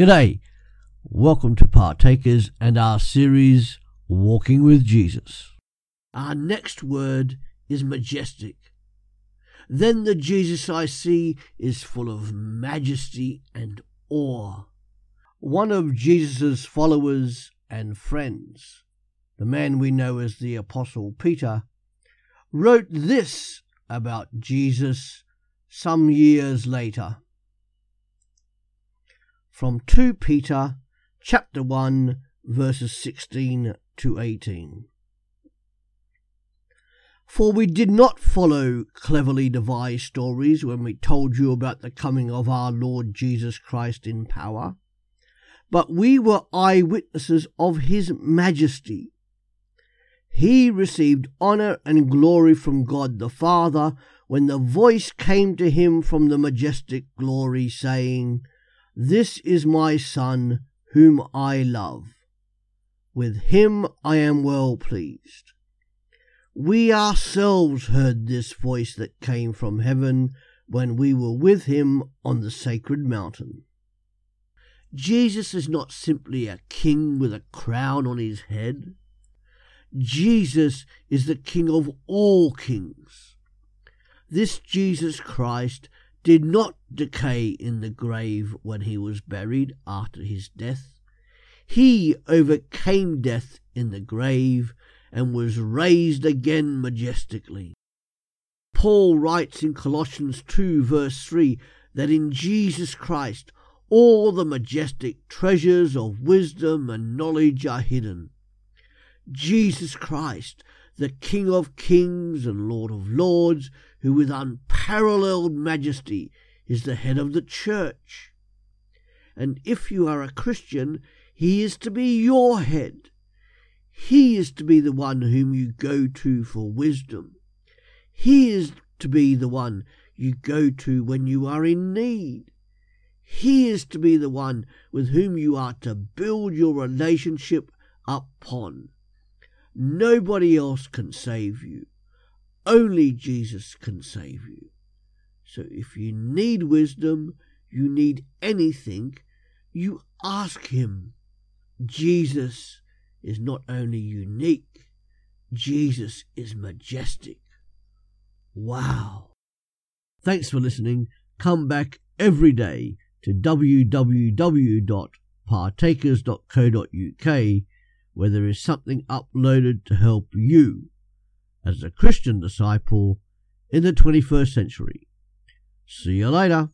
G'day. Welcome to Partakers and our series Walking with Jesus. Our next word is majestic. Then the Jesus I see is full of majesty and awe. One of Jesus' followers and friends, the man we know as the Apostle Peter, wrote this about Jesus some years later. From 2 Peter chapter 1 verses 16 to 18. For we did not follow cleverly devised stories when we told you about the coming of our Lord Jesus Christ in power, but we were eyewitnesses of his majesty. He received honour and glory from God the Father when the voice came to him from the majestic glory, saying, This is my Son, whom I love. With him I am well pleased. We ourselves heard this voice that came from heaven when we were with him on the sacred mountain. Jesus is not simply a king with a crown on his head. Jesus is the King of all kings. This Jesus Christ did not decay in the grave when he was buried after his death. He overcame death in the grave and was raised again majestically. Paul writes in Colossians 2, verse 3, that in Jesus Christ all the majestic treasures of wisdom and knowledge are hidden. Jesus Christ, the King of kings and Lord of lords, who with unparalleled majesty is the head of the church. And if you are a Christian, he is to be your head. He is to be the one whom you go to for wisdom. He is to be the one you go to when you are in need. He is to be the one with whom you are to build your relationship upon. Nobody else can save you. Only Jesus can save you. So if you need wisdom, you need anything, you ask Him. Jesus is not only unique, Jesus is majestic. Wow. Thanks for listening. Come back every day to www.partakers.co.uk where there is something uploaded to help you as a Christian disciple in the 21st century. See you later.